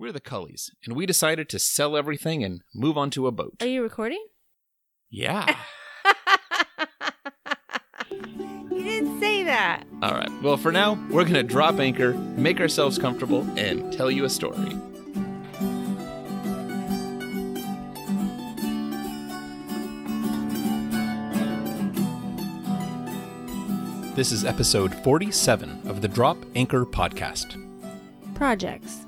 We're the Cullies, and we decided to sell everything and move onto a boat. Are you recording? Yeah. you didn't say that. All right. Well, for now, we're going to drop anchor, make ourselves comfortable, and tell you a story. This is episode 47 of the Drop Anchor podcast. Projects.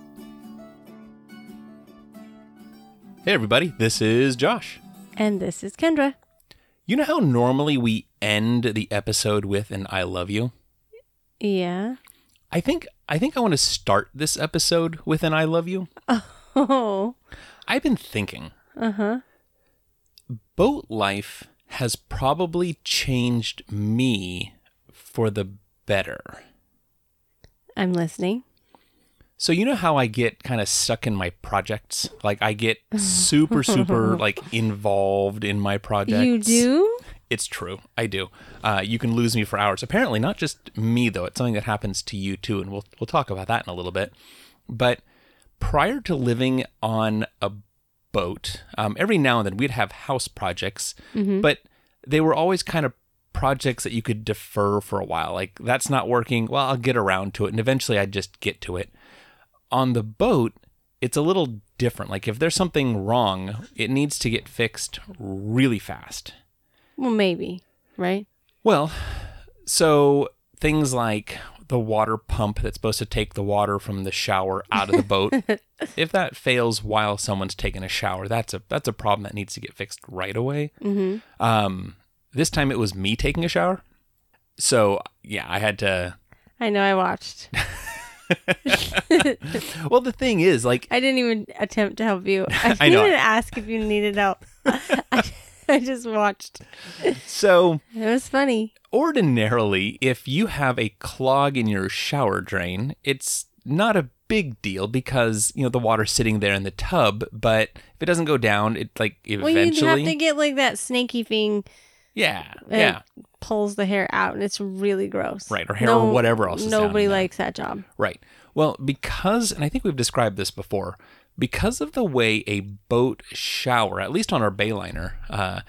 Hey, everybody, this is Josh. And this is Kendra. You know how normally we end the episode with an I love you? Yeah. I think I think I want to start this episode with an I love you. Oh. I've been thinking Uh huh. boat life has probably changed me for the better. I'm listening. So you know how I get kind of stuck in my projects? Like I get super super like involved in my projects. You do? It's true. I do. Uh, you can lose me for hours. Apparently, not just me though. It's something that happens to you too, and we'll we'll talk about that in a little bit. But prior to living on a boat, um, every now and then we'd have house projects, but they were always kind of projects that you could defer for a while. Like that's not working. Well, I'll get around to it, and eventually I'd just get to it. On the boat, it's a little different. Like if there's something wrong, it needs to get fixed really fast. Well, maybe. Right? Well, so things like the water pump that's supposed to take the water from the shower out of the boat, if that fails while someone's taking a shower, that's a that's a problem that needs to get fixed right away. Mm-hmm. Um, this time it was me taking a shower, so yeah, I had to. I know I watched. Well, the thing is, like, I didn't even attempt to help you. I didn't I even ask if you needed help. I, I just watched. so It was funny. ordinarily, if you have a clog in your shower drain, it's not a big deal because you know the water's sitting there in the tub. But if it doesn't go down, it like Well, you have to get like that snaky thing yeah, yeah, pulls the hair out, and it's really gross. Right, or hair or whatever else Nobody likes that job. right. Well, because and I think we've described this before, because of the way a boat shower, at least on our Bayliner, uh,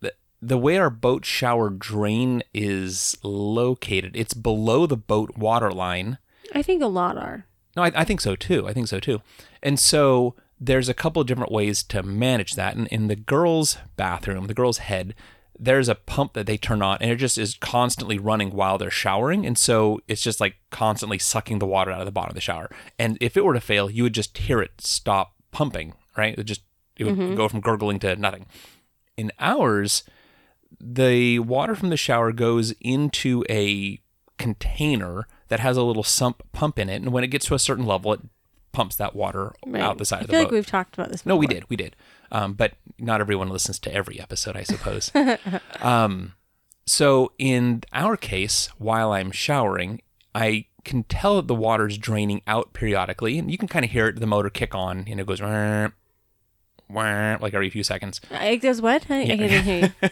the the way our boat shower drain is located, it's below the boat water line. I think a lot are. No, I, I think so too. I think so too. And so there's a couple of different ways to manage that. And in the girls' bathroom, the girls' head, there's a pump that they turn on and it just is constantly running while they're showering. And so it's just like constantly sucking the water out of the bottom of the shower. And if it were to fail, you would just hear it stop pumping, right? It just it would mm-hmm. go from gurgling to nothing. In ours, the water from the shower goes into a container that has a little sump pump in it, and when it gets to a certain level, it pumps that water Right. out the side I of the feel boat. like we've talked about this. Before. no, we did, we did, um, but not everyone listens to every episode, I suppose. um, so in our case, while I'm showering, I can tell that the water's draining out periodically, and you can kind of hear it, the motor kick on, and it goes. "Wah, wah," Like every few seconds. It does what? I, I didn't hear you.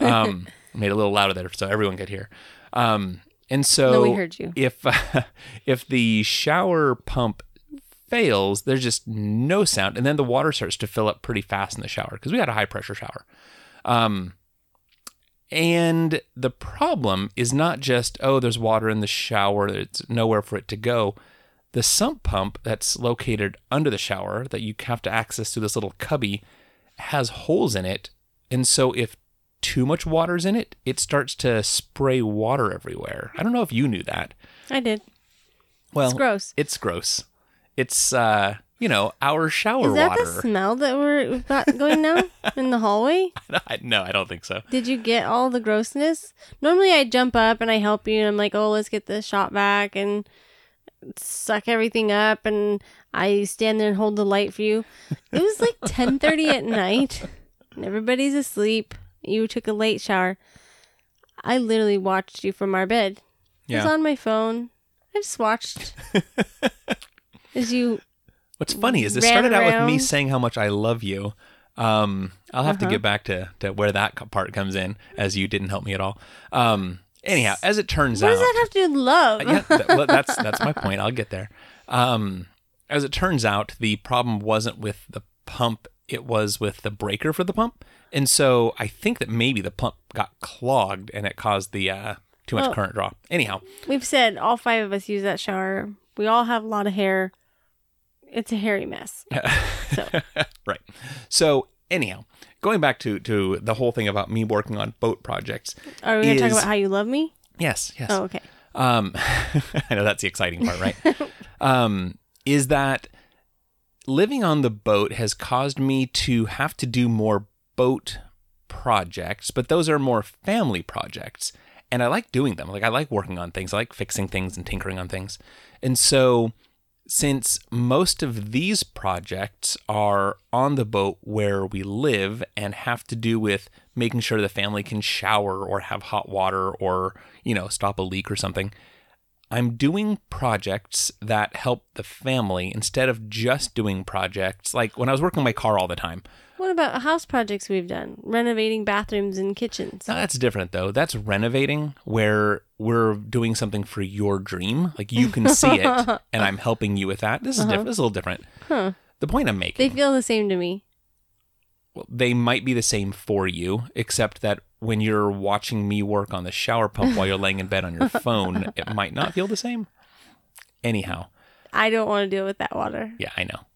um, made a little louder there so everyone could hear. Um, and so No, we heard you. if if the shower pump fails, there's just no sound, and then the water starts to fill up pretty fast in the shower because we had a high pressure shower. Um, and the problem is not just oh, there's water in the shower, it's nowhere for it to go. The sump pump that's located under the shower that you have to access through this little cubby has holes in it, and so if too much water's in it, it starts to spray water everywhere. I don't know if you knew that. I did. Well, It's gross. It's gross. It's uh, you know, our shower Is that water. the smell that we're, got going now in the hallway? no, I don't think so. Did you get all the grossness? Normally I jump up and I help you and I'm like, oh, let's get the shop vac and suck everything up and I stand there and hold the light for you. It was like 10:30 at night and everybody's asleep. You took a late shower. I literally watched you from our bed. It was on my phone. I just watched as you What's funny is it ran started out with me saying how much I love you. Um, I'll have to Uh-huh. get back to, to where that part comes in, as you didn't help me at all. Um, anyhow, as it turns What out, does that have to do with love? yeah, that, well, that's that's my point. I'll get there. Um, as it turns out, the problem wasn't with the pump, it was with the breaker for the pump. And so I think that maybe the pump got clogged and it caused the uh, too much Oh. current draw. Anyhow, We've said all five of us use that shower. We all have a lot of hair. It's a hairy mess. So right. So anyhow, going back to to the whole thing about me working on boat projects. are we going to talk about how you love me? Yes, yes. Oh, okay. Um, I know that's the exciting part, right? um, is that living on the boat has caused me to have to do more boat projects, but those are more family projects. And I like doing them. Like, I like working on things, I like fixing things and tinkering on things. And so, since most of these projects are on the boat where we live and have to do with making sure the family can shower or have hot water or, you know, stop a leak or something, I'm doing projects that help the family instead of just doing projects like when I was working my car all the time. What about house projects we've done? Renovating bathrooms and kitchens. Now, that's different though. That's renovating where we're doing something for your dream. Like you can see it and I'm helping you with that. This is uh-huh. different. This is a little different. Huh. The point I'm making. They feel the same to me. well, they might be the same for you, except that when you're watching me work on the shower pump while you're laying in bed on your phone, it might not feel the same. Anyhow, I don't want to deal with that water. Yeah, I know.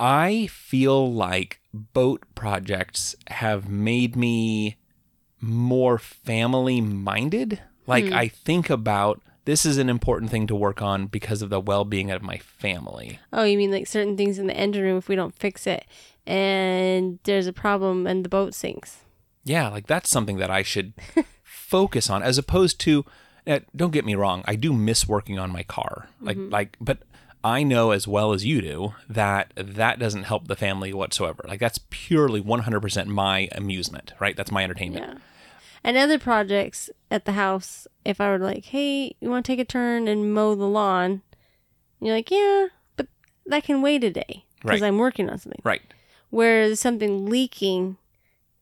I feel like boat projects have made me more family minded. Like, I think about this is an important thing to work on because of the well being of my family. Oh, you mean like certain things in the engine room if we don't fix it and there's a problem and the boat sinks. Yeah, like that's something that I should focus on as opposed to uh, don't get me wrong, I do miss working on my car. Like like but I know as well as you do that that doesn't help the family whatsoever. Like that's purely 100% my amusement, right? That's my entertainment. Yeah. And other projects at the house, if I were like, hey, you want to take a turn and mow the lawn? You're like, yeah, but that can wait a day because Right. I'm working on something. Right. Whereas something leaking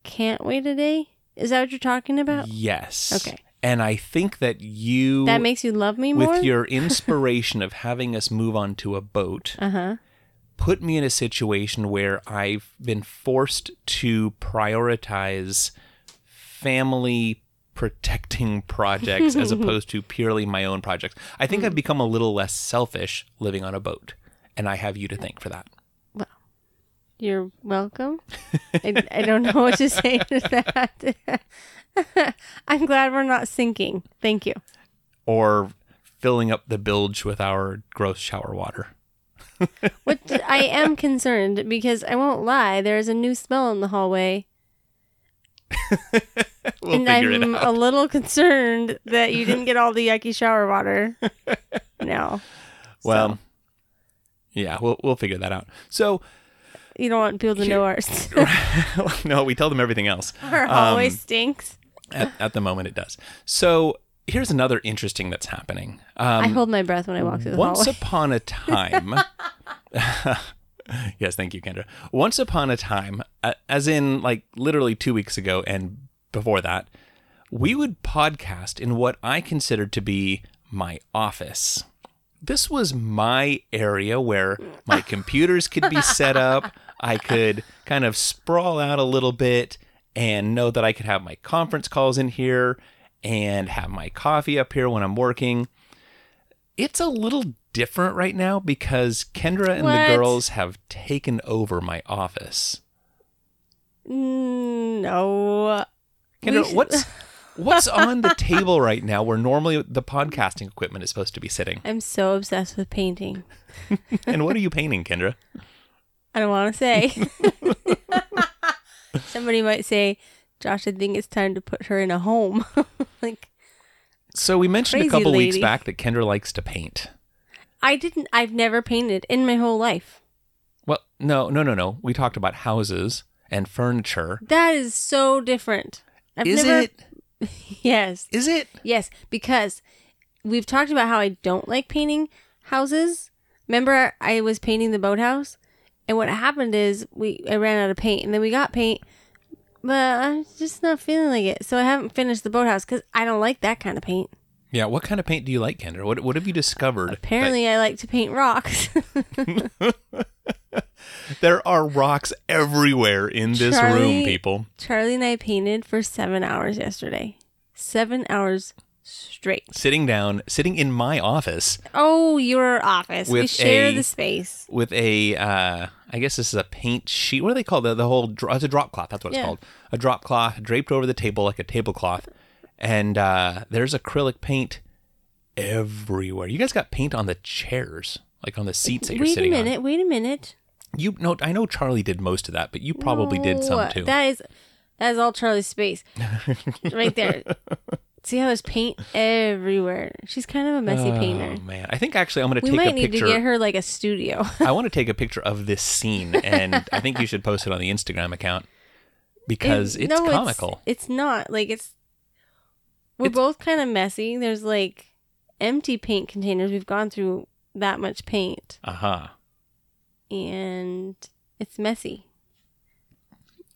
can't wait a day. Is that what you're talking about? Yes. Okay. And I think that you That makes you love me more? with your inspiration of having us move on to a boat uh huh. put me in a situation where I've been forced to prioritize family protecting projects as opposed to purely my own projects. I think I've become a little less selfish living on a boat, and I have you to thank for that. You're welcome. I, I don't know what to say to that. I'm glad we're not sinking. Thank you. Or filling up the bilge with our gross shower water. What I am concerned because I won't lie, there's a new smell in the hallway, We'll and I'm a little concerned that you didn't get all the yucky shower water. No, Well, yeah, we'll we'll figure that out. So, you don't want people to know our no, we tell them everything else. our hallway Um, stinks. At, at the moment, it does. So here's another interesting that's happening. Um, I hold my breath when I walk through the once hallway. upon a time. yes, thank you, Kendra. Once upon a time, uh, as in like literally two weeks ago and before that, we would podcast in what I considered to be my office. This was my area where my computers could be set up. I could kind of sprawl out a little bit and know that I could have my conference calls in here and have my coffee up here when I'm working it's a little different right now because Kendra and What? the girls have taken over my office. No, Kendra, what's what's on the table right now where normally the podcasting equipment is supposed to be sitting? I'm so obsessed with painting. And what are you painting, Kendra? I don't want to say. Somebody might say, Josh, I think it's time to put her in a home. like, So we mentioned a couple weeks back that Kendra likes to paint. I didn't, I've never painted in my whole life. Well, no, no, no, no. We talked about houses and furniture. That is so different. I've Is never, it? Yes. Is it? Yes. Because we've talked about how I don't like painting houses. Remember, I was painting the boathouse? And what happened is we I ran out of paint and then we got paint, but I'm just not feeling like it. So I haven't finished the boathouse because I don't like that kind of paint. Yeah. What kind of paint do you like, Kendra? What What have you discovered? that- Apparently, I like to paint rocks. there are rocks everywhere in this room, people. Charlie and I painted for seven hours yesterday. Seven hours straight. Sitting down, sitting in my office Oh, your office. we share a- the space. with a, uh, I guess this is a paint sheet. What do they call the the whole? It's a drop cloth. That's what it's Yeah. called. A drop cloth draped over the table like a tablecloth, and uh, there's acrylic paint everywhere. You guys got paint on the chairs, like on the seats that you're Wait sitting on. Wait a minute. Wait a minute. You no, I know Charlie did most of that, but you probably did some too. That is that is all Charlie's space. right there. See how there's paint everywhere. She's kind of a messy oh painter. man, I think actually I'm going to We take might a need picture. to get her like a studio. I want to take a picture of this scene, and I think you should post it on the Instagram account because It- it's no, comical. It's, not like it's. We're It's- both kind of messy. There's like empty paint containers. We've gone through that much paint, Uh huh. and it's messy.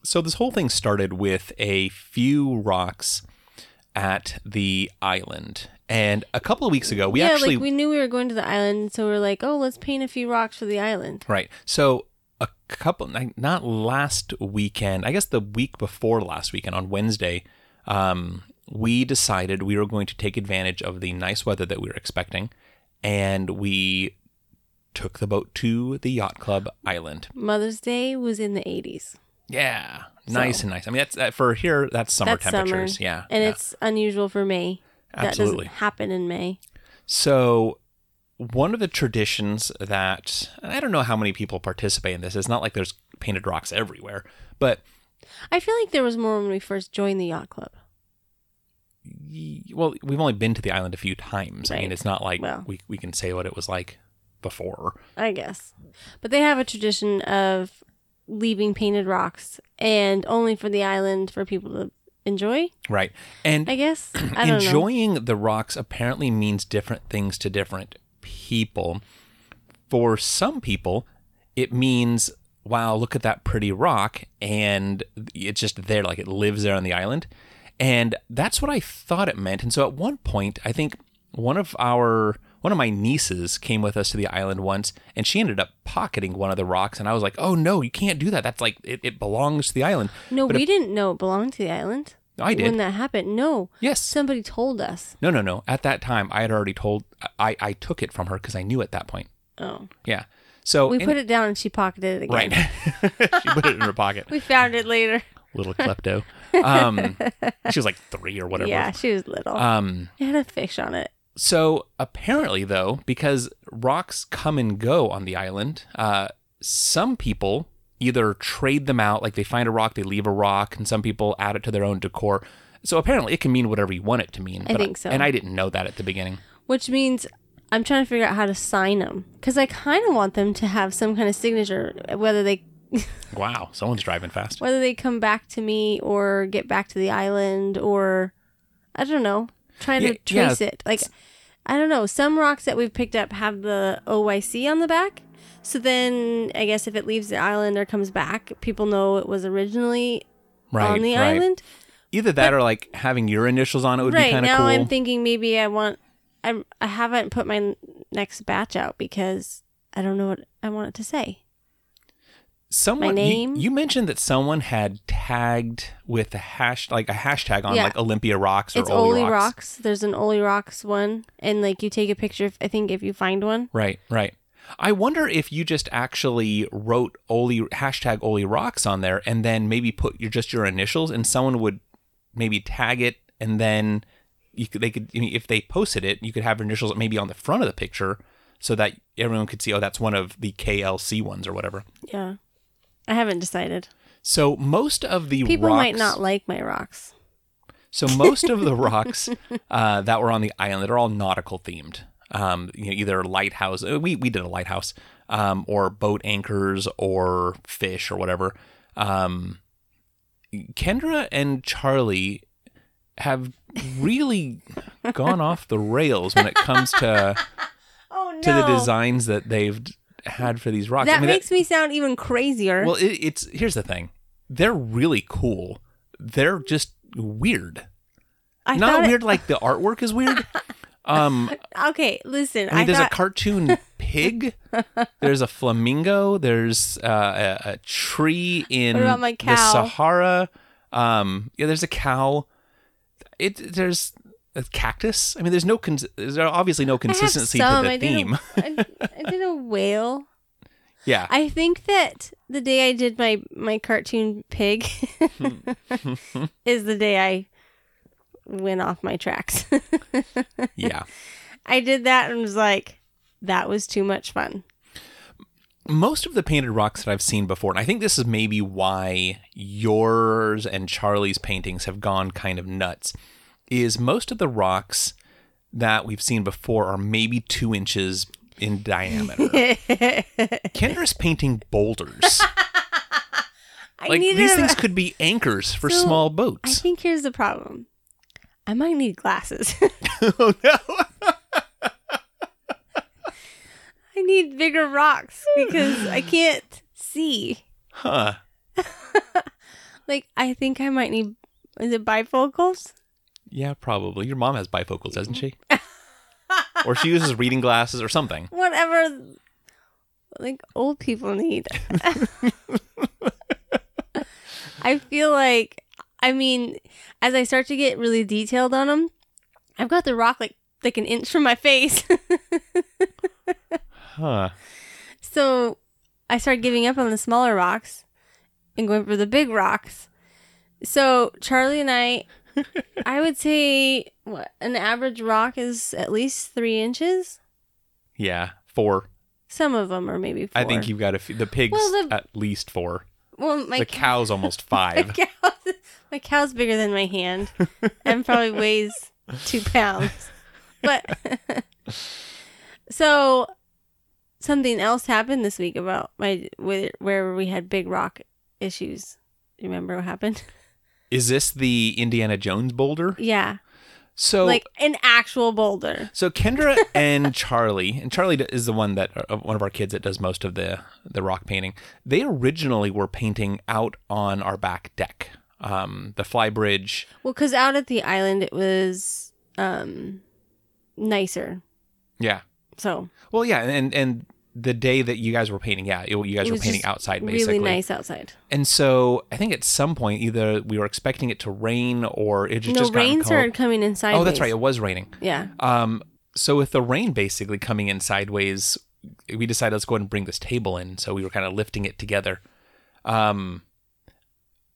So this whole thing started with a few rocks at the island, and a couple of weeks ago we yeah, actually like we knew we were going to the island, so we are like, oh, let's paint a few rocks for the island. right. So a couple, not last weekend, I guess the week before last weekend on Wednesday, um, we decided we were going to take advantage of the nice weather that we were expecting, and we took the boat to the yacht club island. Mother's Day was in the 80s. Yeah, nice So- and nice. I mean, that's uh, for here. That's summer That's summer. temperatures. Yeah, And yeah. it's unusual for May. Absolutely. That doesn't happen in May. So, one of the traditions that and I don't know how many people participate in this. It's not like there's painted rocks everywhere, but I feel like there was more when we first joined the yacht club. well, we've only been to the island a few times. I mean, it's not like Well. we we can say what it was like before. I guess. But they have a tradition of leaving painted rocks and only for the island for people to enjoy, Right. And I guess. I don't know. enjoying the rocks apparently means different things to different people. For some people, it means, wow, look at that pretty rock. And it's just there, like it lives there on the island. And that's what I thought it meant. And so at one point, I think one of our one of my nieces came with us to the island once and she ended up pocketing one of the rocks and I was like, "Oh no, you can't do that. That's like it, it belongs to the island." No, But we didn't know it belonged to the island. I did. When that happened. No. Yes. Somebody told us. No, no, no. At that time, I had already told. I I took it from her because I knew at that point. Oh. Yeah. So We put it down and she pocketed it again. right. she put it in her pocket. We found it later. Little klepto. Um, she was like three or whatever. Yeah, she was little. Um. it had a fish on it. So apparently, though, because rocks come and go on the island, uh, some people either trade them out, like they find a rock, they leave a rock, and some people add it to their own decor. So apparently, it can mean whatever you want it to mean. I think so. And I didn't know that at the beginning. Which means I'm trying to figure out how to sign them. Because I kind of want them to have some kind of signature, whether they Wow, someone's driving fast. whether they come back to me or get back to the island or I don't know, trying Yeah, to trace yeah. it. Like I don't know, some rocks that we've picked up have the OYC on the back. So then I guess if it leaves the island or comes back, people know it was originally Right. on the right. island. Either that or like having your initials on it would be kind of cool. now. I'm thinking maybe I want I'm I haven't put my next batch out because I don't know what I want it to say. Someone you- name? You, mentioned that someone had tagged with a hash like a hashtag on Yeah. like Olympia Rocks or It's Oli Rocks. Rocks. There's an Oli Rocks one and like you take a picture if, I think if you find one. Right, right. I wonder if you just actually wrote Oli hashtag Oli Rocks on there and then maybe put your just your initials and someone would maybe tag it and then you could they could I mean, if they posted it you could have your initials maybe on the front of the picture so that everyone could see oh that's one of the KLC ones or whatever. Yeah. I haven't decided. So most of the People rocks, might not like my rocks. So most of the rocks uh, that were on the island are all nautical themed. Um, you know, either lighthouse. uh, We we did a lighthouse, um, or boat anchors, or fish, or whatever. Um, Kendra and Charlie have really gone off the rails when it comes to Oh no. to the designs that they've had for these rocks. That I mean, makes me sound even crazier. well, it, it's here's the thing: they're really cool. They're just weird I not thought it- weird like the artwork is weird, Um, Okay, listen. I mean, there's thought, a cartoon pig. There's a flamingo. There's uh, a, a tree in the? Sahara. Um, yeah, there's a cow. It there's a cactus. I mean, there's no cons- there's obviously no consistency to the I did theme. A, I, I did a whale. yeah, I think that the day I did my my cartoon pig is the day I went off my tracks. yeah. I did that and was like, that was too much fun. most of the painted rocks that I've seen before, and I think this is maybe why yours and Charlie's paintings have gone kind of nuts, is most of the rocks that we've seen before are maybe two inches in diameter. Kendra's painting boulders. Like these a- things could be anchors for So, small boats. I think here's the problem. I might need glasses. oh no! I need bigger rocks because I can't see. Huh? Like I think I might need is it bifocals? Yeah, probably. Your mom has bifocals, doesn't she? or she uses reading glasses or something. Whatever like old people need. I feel like I mean as I start to get really detailed on them, I've got the rock like like an inch from my face. Huh? So I started giving up on the smaller rocks and going for the big rocks. So Charlie and I, I would say what an average rock is at least three inches. Yeah, four. Some of them are maybe four. I think you've got a few. The pigs Well, the- at least four. Well, my the cow's almost my five. my cow's bigger than my hand, and probably weighs two pounds. But so something else happened this week about my where, where we had big rock issues. You remember what happened? Is this the Indiana Jones boulder? Yeah, So like an actual boulder. So Kendra and Charlie, and Charlie is the one that uh, one of our kids that does most of the the rock painting. They originally were painting out on our back deck, um, the fly bridge. Well, because out at the island it was um nicer. Yeah. So Well, yeah, and and the day that you guys were painting, yeah, you guys were painting outside basically. really nice outside. And so I think at some point either we were expecting it to rain or it just No just rain started coming in sideways. Oh, that's right, it was raining. Yeah. Um, so with the rain basically coming in sideways, we decided let's go ahead and bring this table in. So we were kind of lifting it together. Um,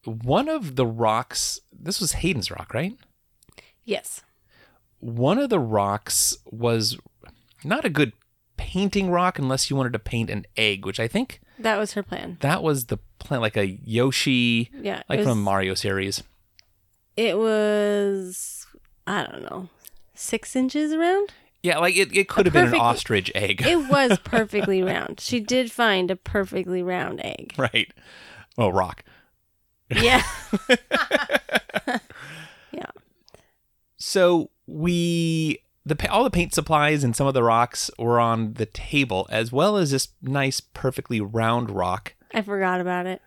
one of the rocks, this was Hayden's rock, right? Yes. One of the rocks was not a good painting rock unless you wanted to paint an egg, which I think That was her plan. that was the plan, like a Yoshi, Yeah. like was, from Mario series. It was I don't know, six inches around. Yeah, like it, it could have been an perfect- ostrich egg. It was perfectly round. She did find a perfectly round egg. right. Oh, rock. Yeah. yeah. So we the all the paint supplies and some of the rocks were on the table, as well as this nice, perfectly round rock. I forgot about it.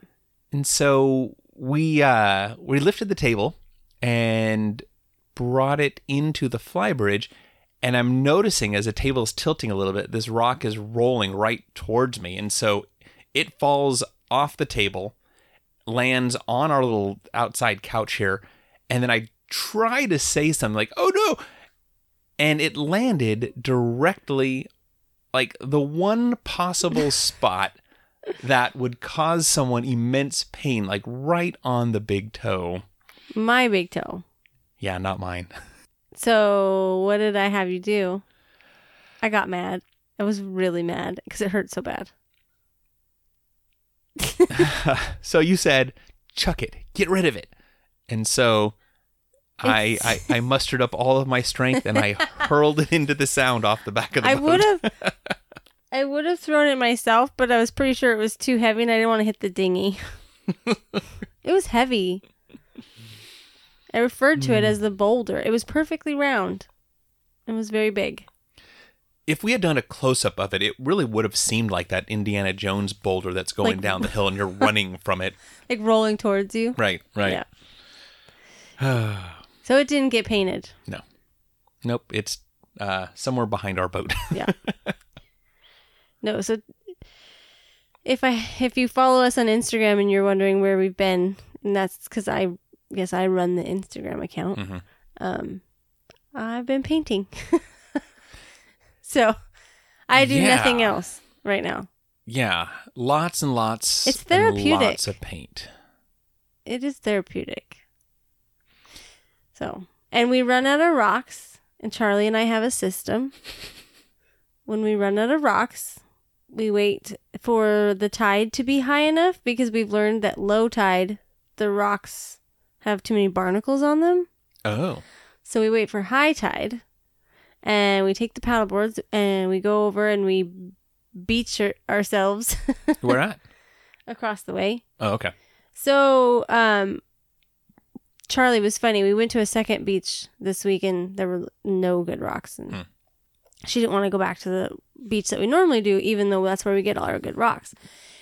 And so we uh, we lifted the table and brought it into the fly bridge. And I'm noticing as the table is tilting a little bit, this rock is rolling right towards me, and so it falls off the table, lands on our little outside couch here, and then I try to say something like, "Oh no!" And it landed directly, like the one possible spot that would cause someone immense pain, like right on the big toe. My big toe. Yeah, not mine. So what did I have you do? I got mad. I was really mad because it hurt so bad. so you said, chuck it, get rid of it. And so I, I, I mustered up all of my strength and I hurled it into the sound off the back of the I would have I would have thrown it myself, but I was pretty sure it was too heavy and I didn't want to hit the dinghy. it was heavy. I referred to it hmm. as the boulder. It was perfectly round. It was very big. If we had done a close up of it, it really would have seemed like that Indiana Jones boulder that's going Like- down the hill and you're running from it. Like rolling towards you. Right, right. Yeah. So it didn't get painted. No. Nope. It's uh, somewhere behind our boat. Yeah. no, so if I if you follow us on Instagram and you're wondering where we've been, and that's because I guess I run the Instagram account. Mhm. Um, I've been painting, so I do Yeah. nothing else right now. yeah, lots and lots. It's therapeutic. lots of paint. It is therapeutic. So, and we run out of rocks, and Charlie and I have a system. When we run out of rocks, we wait for the tide to be high enough because we've learned that low tide, the rocks have too many barnacles on them. Oh, So we wait for high tide, and we take the paddle boards and we go over and we beach our- ourselves where at? across the way. Oh, okay. So, um, Charlie was funny. We went to a second beach this week and there were no good rocks. And Hmm. she didn't want to go back to the beach that we normally do, even though that's where we get all our good rocks.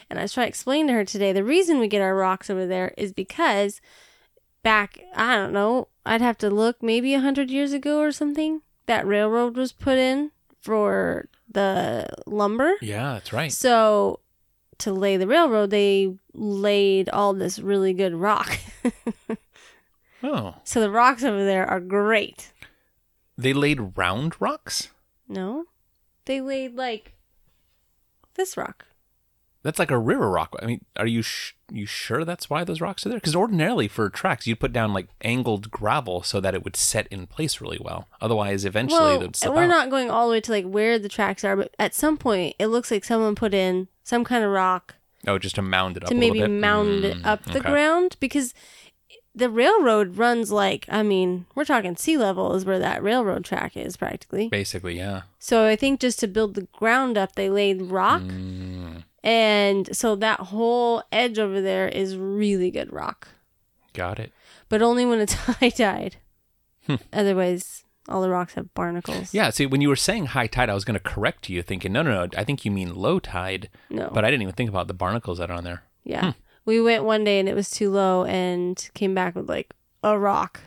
And I was trying to explain to her today the reason we get our rocks over there is because back, I don't know, I'd have to look maybe a hundred years ago or something, that railroad was put in for the lumber. Yeah, that's right. So to lay the railroad, they laid all this really good rock. Oh, so the rocks over there are great. they laid round rocks. No, they laid like this rock. That's like a river rock. I mean, are you sh- you sure that's why those rocks are there? Because ordinarily for tracks, you'd put down like angled gravel so that it would set in place really well. Otherwise, eventually well, they'd slip we're out. not going all the way to like where the tracks are, but at some point it looks like someone put in some kind of rock oh, just to mound it up to a maybe little bit. mound it Mm, up the okay. ground because the railroad runs like I mean we're talking sea level is where that railroad track is practically. Basically, yeah. So I think just to build the ground up, they laid rock. Mm, And so that whole edge over there is really good rock, got it. but only when it's high tide. Hmm. Otherwise, all the rocks have barnacles. Yeah. See, when you were saying high tide, I was going to correct you, thinking, no, no, no. I think you mean low tide, No. but I didn't even think about the barnacles that are on there. yeah. We went one day and it was too low and came back with like a rock.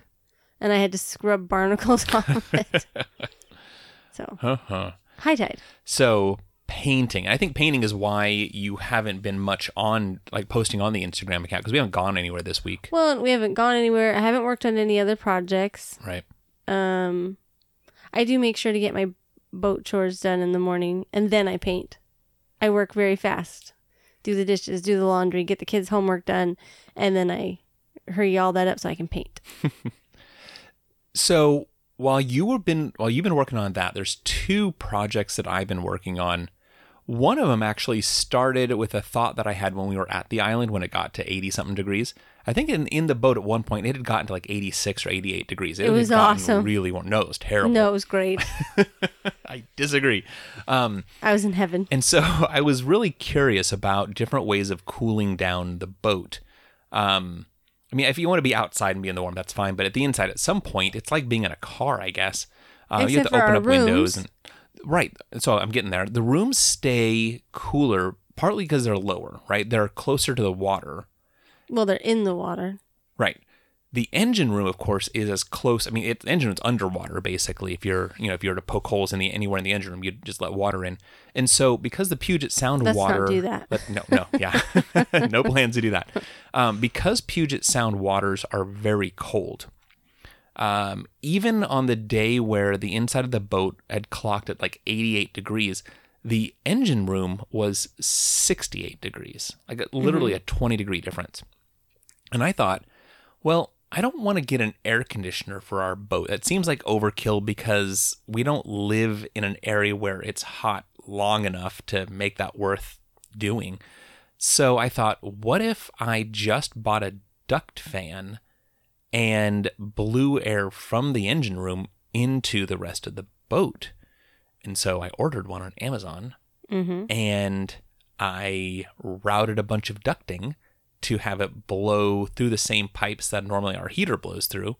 And I had to scrub barnacles off it. so, Uh-huh. high tide. So painting. I think painting is why you haven't been much on like posting on the Instagram account because we haven't gone anywhere this week, Well, we haven't gone anywhere. I haven't worked on any other projects. right? Um, I do make sure to get my boat chores done in the morning, and then I paint. I work very fast, do the dishes, do the laundry, get the kids' homework done, and then I hurry all that up so I can paint. So while you were been while you've been working on that, there's two projects that I've been working on. One of them actually started with a thought that I had when we were at the island when it got to 80 something degrees. I think in, in the boat at one point it had gotten to like 86 or 88 degrees. It, had was awesome. Really warm. No, it was terrible. No, it was great. I disagree. Um, I was in heaven. and so I was really curious about different ways of cooling down the boat. Um, I mean, if you want to be outside and be in the warm, that's fine. But at the inside, at some point, it's like being in a car, I guess. Uh, you have to open up windows and right. So I'm getting there. The rooms stay cooler partly because they're lower, right? They're closer to the water, Well, they're in the water. right? The engine room, of course, is as close. I mean, it, the engine room's underwater basically. If you're, you know, if you were to poke holes in the anywhere in the engine room, you'd just let water in. And so, because the Puget Sound Let's not water, do that. let- no, no, yeah, no plans to do that. Um, because Puget Sound waters are very cold. Um, even on the day where the inside of the boat had clocked at like 88 degrees, the engine room was 68 degrees, like literally a 20 degree difference. And I thought, well, I don't want to get an air conditioner for our boat. That seems like overkill because we don't live in an area where it's hot long enough to make that worth doing. So I thought, what if I just bought a duct fan and blew air from the engine room into the rest of the boat? And so I ordered one on Amazon Mm-hmm. and I routed a bunch of ducting to have it blow through the same pipes that normally our heater blows through,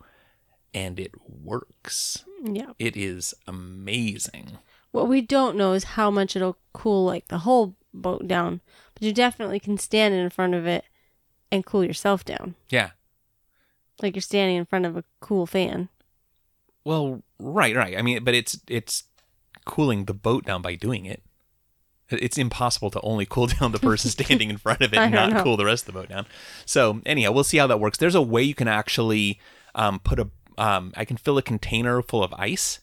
and it works. Yeah. It is amazing. What we don't know is how much it'll cool like the whole boat down, but you definitely can stand in front of it and cool yourself down, Yeah. like you're standing in front of a cool fan. Well, right, right. I mean, but it's it's cooling the boat down by doing it. It's impossible to only cool down the person standing in front of it and don't know. cool the rest of the boat down. So anyhow, we'll see how that works. There's a way you can actually um, put a um, I can fill a container full of ice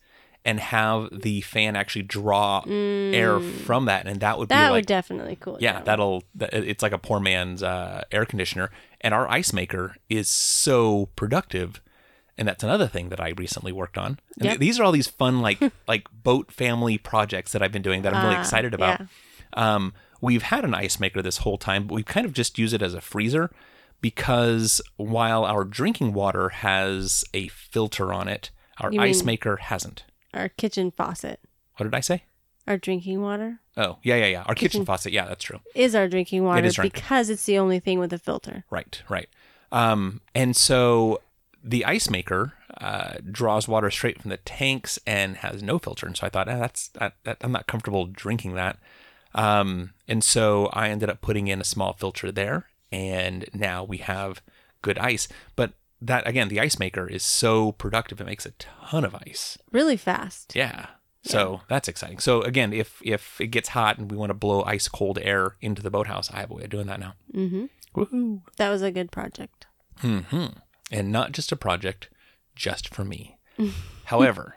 and have the fan actually draw air from that, and that would Mm. That be like would definitely cool. yeah, down. that'll it's like a poor man's uh, air conditioner, and our ice maker is so productive, and that's another thing that I recently worked on. And Yep. th- these are all these fun like like boat family projects that I've been doing that I'm really Ah, excited about. yeah. Um, we've had an ice maker this whole time, but we've kind of just used it as a freezer because while our drinking water has a filter on it, our You ice maker hasn't. Our kitchen faucet, What did I say? our drinking water, Oh, yeah, yeah, yeah. Our kitchen Kitchen- faucet. Yeah, that's true. is our drinking water is drinking. because it's the only thing with a filter. Right, right. Um, and so the ice maker uh, draws water straight from the tanks and has no filter. And so I thought, ah, that's that, that, I'm not comfortable drinking that. Um, and so I ended up putting in a small filter there, and now we have good ice. But that again, the ice maker is so productive; it makes a ton of ice. Really fast. Yeah. So that's exciting. So again, if if it gets hot and we want to blow ice cold air into the boathouse, I have a way of doing that now. Mm-hmm. Woohoo! That was a good project. hmm And not just a project, just for me. however,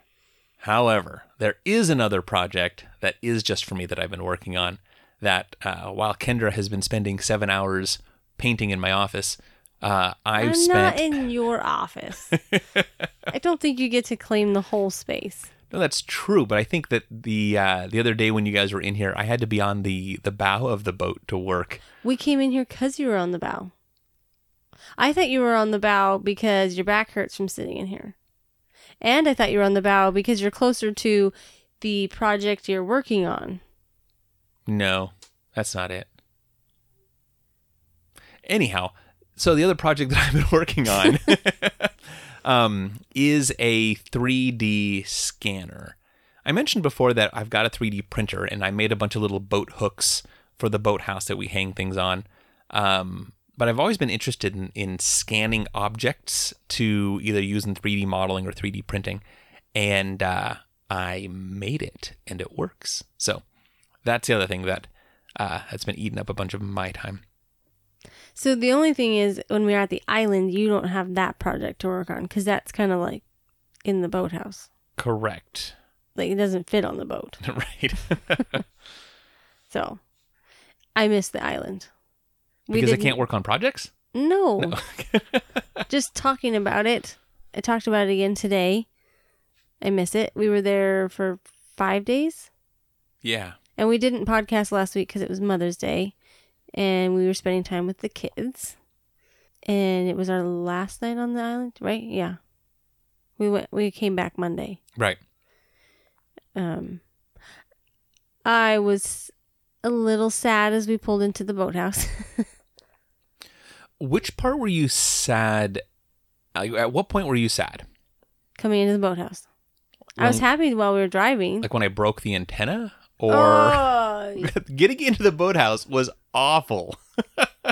however, there is another project that is just for me that I've been working on. That uh, while Kendra has been spending seven hours painting in my office, uh, I've I'm spent. not in your office. I don't think you get to claim the whole space. No, that's true, but I think that the uh, the other day when you guys were in here, I had to be on the the bow of the boat to work. We came in here because you were on the bow. I thought you were on the bow because your back hurts from sitting in here. And I thought you were on the bow because you're closer to the project you're working on. No, that's not it. Anyhow, so the other project that I've been working on um, is a 3D scanner. I mentioned before that I've got a 3D printer and I made a bunch of little boat hooks for the boathouse that we hang things on. Um, but I've always been interested in, in scanning objects to either use in 3D modeling or 3D printing. And uh, I made it and it works. So that's the other thing that uh, has been eating up a bunch of my time. So the only thing is, when we're at the island, you don't have that project to work on because that's kind of like in the boathouse. Correct. Like it doesn't fit on the boat. right. So I miss the island. Because I can't work on projects? No. Just talking about it. I talked about it again today. I miss it. We were there for five days. yeah. And we didn't podcast last week because it was Mother's Day. And we were spending time with the kids. And it was our last night on the island, right? Yeah. We went we came back Monday. Right. Um I was a little sad as we pulled into the boathouse. Which part were you sad? At what point were you sad? coming into the boathouse. I was happy while we were driving. Like when I broke the antenna? Or Oh, getting into the boathouse was awful.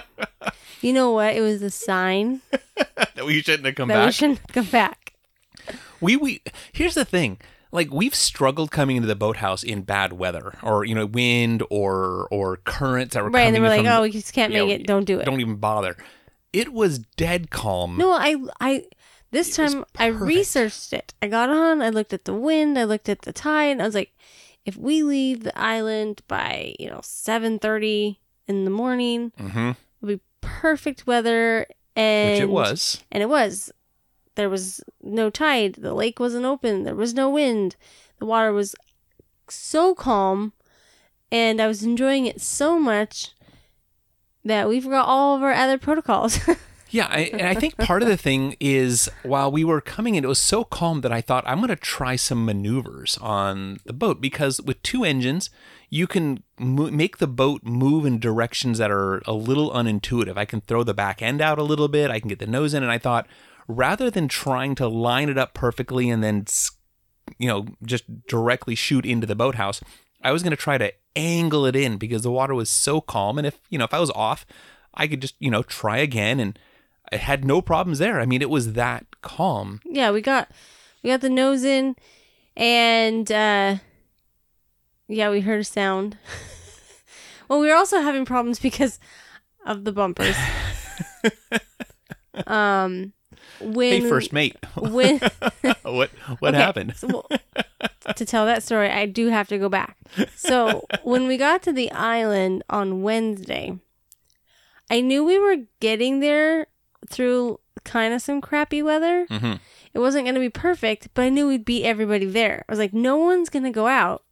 you know what? It was a sign that we shouldn't have come that we shouldn't come back. We we here's the thing. Like we've struggled coming into the boathouse in bad weather, or you know, wind or or currents that were Right, and coming then we're like, from- "Oh, we just can't make it. Don't do it." Don't even bother. It was dead calm. No, I, I, this It was time I perfect. researched it. I got on. I looked at the wind. I looked at the tide. And I was like, if we leave the island by you know seven thirty in the morning, hmm it'll be perfect weather. And Which it was. and it was. There was no tide. The lake wasn't open. There was no wind. The water was so calm, and I was enjoying it so much that we forgot all of our other protocols. Yeah, I, and I think part of the thing is while we were coming in, it was so calm that I thought I'm going to try some maneuvers on the boat because with two engines, you can mo- make the boat move in directions that are a little unintuitive. I can throw the back end out a little bit, I can get the nose in, and I thought rather than trying to line it up perfectly and then you know just directly shoot into the boathouse, I was going to try to angle it in because the water was so calm, and if you know if I was off, I could just you know try again and. I had no problems there. I mean, it was that calm. yeah, we got we got the nose in, and uh, yeah, we heard a sound. well, we were also having problems because of the bumpers. um, when Hey, first mate. when what what happened? so, well, to tell that story, I do have to go back. So when we got to the island on Wednesday, I knew we were getting there through kind of some crappy weather. hmm It wasn't going to be perfect, but I knew we'd beat everybody there. I was like, no one's going to go out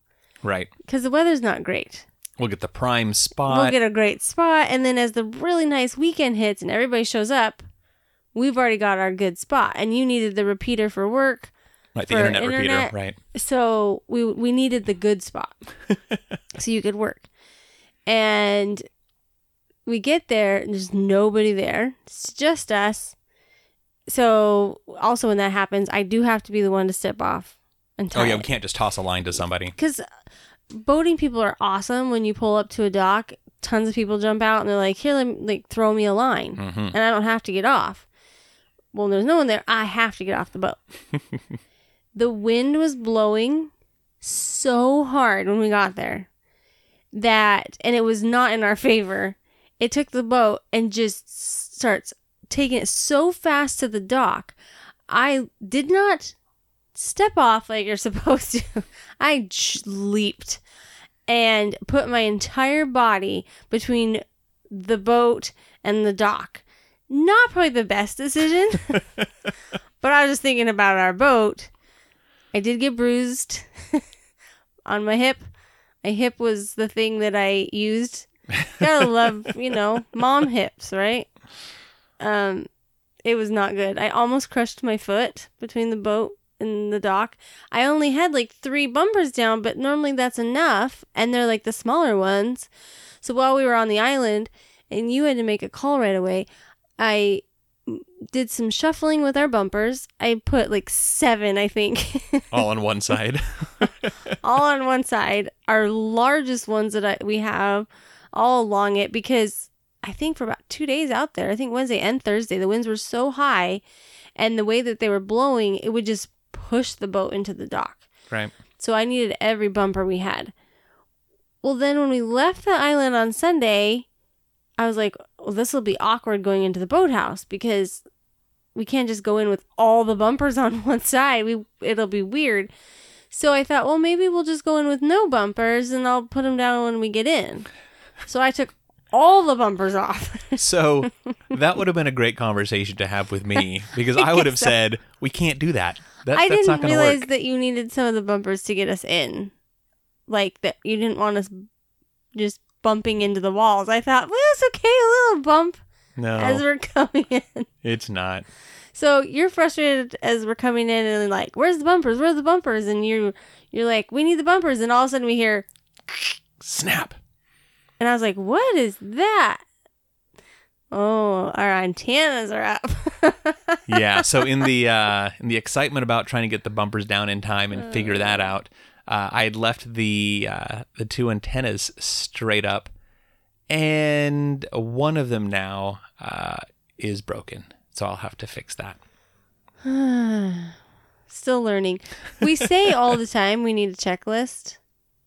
Right. because the weather's not great. We'll get the prime spot. We'll get a great spot, and then as the really nice weekend hits and everybody shows up, we've already got our good spot. And you needed the repeater for work. Right, the internet, internet. repeater. Right. so we we needed the good spot so you could work and we get there and there's nobody there it's just us so also when that happens i do have to be the one to step off and Oh yeah, we can't just toss a line to somebody. because boating people are awesome when you pull up to a dock tons of people jump out and they're like here let me, like throw me a line hmm and I don't have to get off. Well, there's no one there. I have to get off the boat. the wind was blowing so hard when we got there that, and it was not in our favor. It took the boat and just starts taking it so fast to the dock. I did not step off like you're supposed to. I leaped and put my entire body between the boat and the dock. Not probably the best decision, but I was just thinking about our boat. I did get bruised on my hip. My hip was the thing that I used. Gotta love, you know, mom hips, right? Um, it was not good. I almost crushed my foot between the boat and the dock. I only had like three bumpers down, but normally that's enough, and they're like the smaller ones. So while we were on the island, and you had to make a call right away, I did some shuffling with our bumpers. I put like seven, I think, All on one side. all on one side. Our largest ones that I, we have all along it because I think for about two days out there, I think Wednesday and Thursday, the winds were so high and the way that they were blowing, it would just push the boat into the dock. right. So I needed every bumper we had. Well, then when we left the island on Sunday, I was like, well, this will be awkward going into the boathouse because we can't just go in with all the bumpers on one side. We it'll be weird. So I thought, well, maybe we'll just go in with no bumpers and I'll put them down when we get in. So I took all the bumpers off. So that would have been a great conversation to have with me because I would have So- said, "We can't do that. that I that's didn't realize work." that you needed some of the bumpers to get us in. Like that you didn't want us just bumping into the walls. I thought, well, it's okay, a little bump No, as we're coming in. it's not. So you're frustrated as we're coming in and like, where's the bumpers? Where's the bumpers? And you you're like, we need the bumpers, and all of a sudden we hear, Snap. and I was like, what is that? Oh, our antennas are up. yeah. So in the uh, in the excitement about trying to get the bumpers down in time and figure that out, uh, I had left the uh, the two antennas straight up, and one of them now uh, is broken. So I'll have to fix that. Still learning. We say all the time we need a checklist,